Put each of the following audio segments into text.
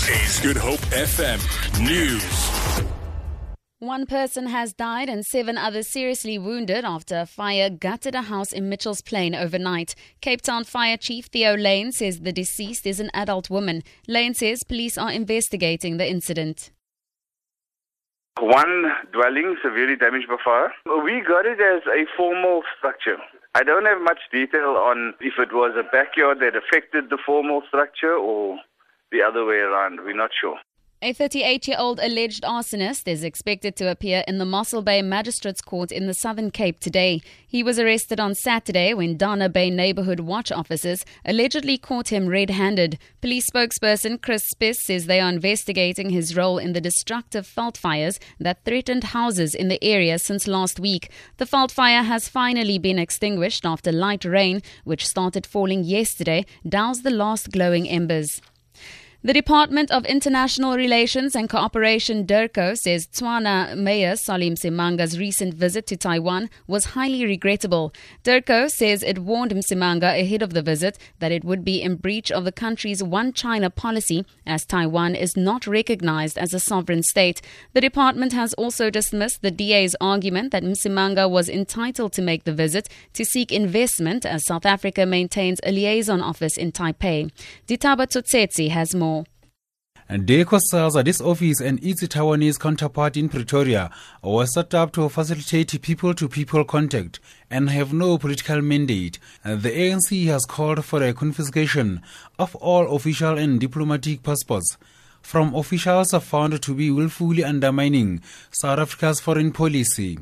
This is Good Hope FM News. One person has died and seven others seriously wounded after a fire gutted a house in Mitchell's Plain overnight. Cape Town Fire Chief Theo Layne says the deceased is an adult woman. Layne says police are investigating the incident. One dwelling severely damaged by fire. We got it as a formal structure. I don't have much detail on if it was a backyard that affected the formal structure or the other way around. We're not sure. A 38 year old alleged arsonist is expected to appear in the Mossel Bay Magistrates Court in the Southern Cape today. He was arrested on Saturday when Dana Bay Neighborhood Watch officers allegedly caught him red handed. Police spokesperson Chris Spies says they are investigating his role in the destructive veld fires that threatened houses in the area since last week. The veld fire has finally been extinguished after light rain, which started falling yesterday, doused the last glowing embers. The Department of International Relations and Cooperation, DIRCO, says Tshwane Mayor Solly Msimanga's recent visit to Taiwan was highly regrettable. DIRCO says it warned Msimanga ahead of the visit that it would be in breach of the country's One China policy as Taiwan is not recognized as a sovereign state. The department has also dismissed the DA's argument that Msimanga was entitled to make the visit to seek investment as South Africa maintains a liaison office in Taipei. Ditaba Tutsetsi has more. DIRCO says that this office and its Taiwanese counterpart in Pretoria was set up to facilitate people to people contact and have no political mandate. The ANC has called for a confiscation of all official and diplomatic passports from officials found to be willfully undermining South Africa's foreign policy.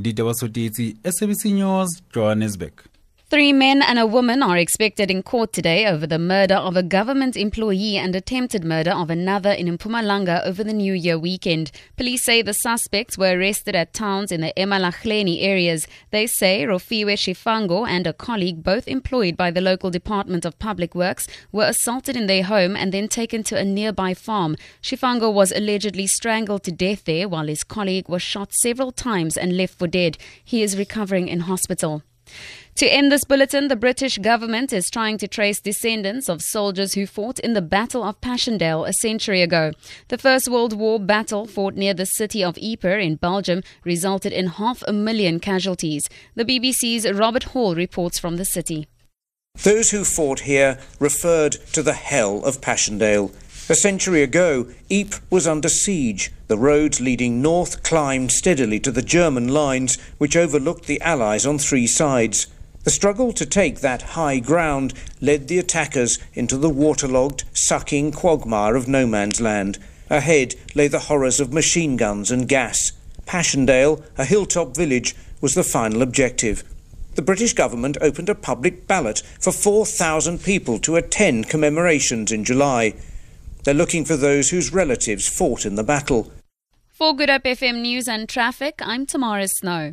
Dita SABC News, Johannesburg. Three men and a woman are expected in court today over the murder of a government employee and attempted murder of another in Mpumalanga over the New Year weekend. Police say the suspects were arrested at towns in the Emalahleni areas. They say Rofiwe Shifango and a colleague, both employed by the local Department of Public Works, were assaulted in their home and then taken to a nearby farm. Shifango was allegedly strangled to death there while his colleague was shot several times and left for dead. He is recovering in hospital. To end this bulletin, the British government is trying to trace descendants of soldiers who fought in the Battle of Passchendaele a century ago. The First World War battle fought near the city of Ypres in Belgium resulted in half a million casualties. The BBC's Robert Hall reports from the city. Those who fought here referred to the hell of Passchendaele. A century ago, Ypres was under siege. The roads leading north climbed steadily to the German lines, which overlooked the Allies on three sides. The struggle to take that high ground led the attackers into the waterlogged, sucking quagmire of no man's land. Ahead lay the horrors of machine guns and gas. Passchendaele, a hilltop village, was the final objective. The British government opened a public ballot for 4,000 people to attend commemorations in July. They're looking for those whose relatives fought in the battle. For Good Hope FM News and Traffic, I'm Tamara Snow.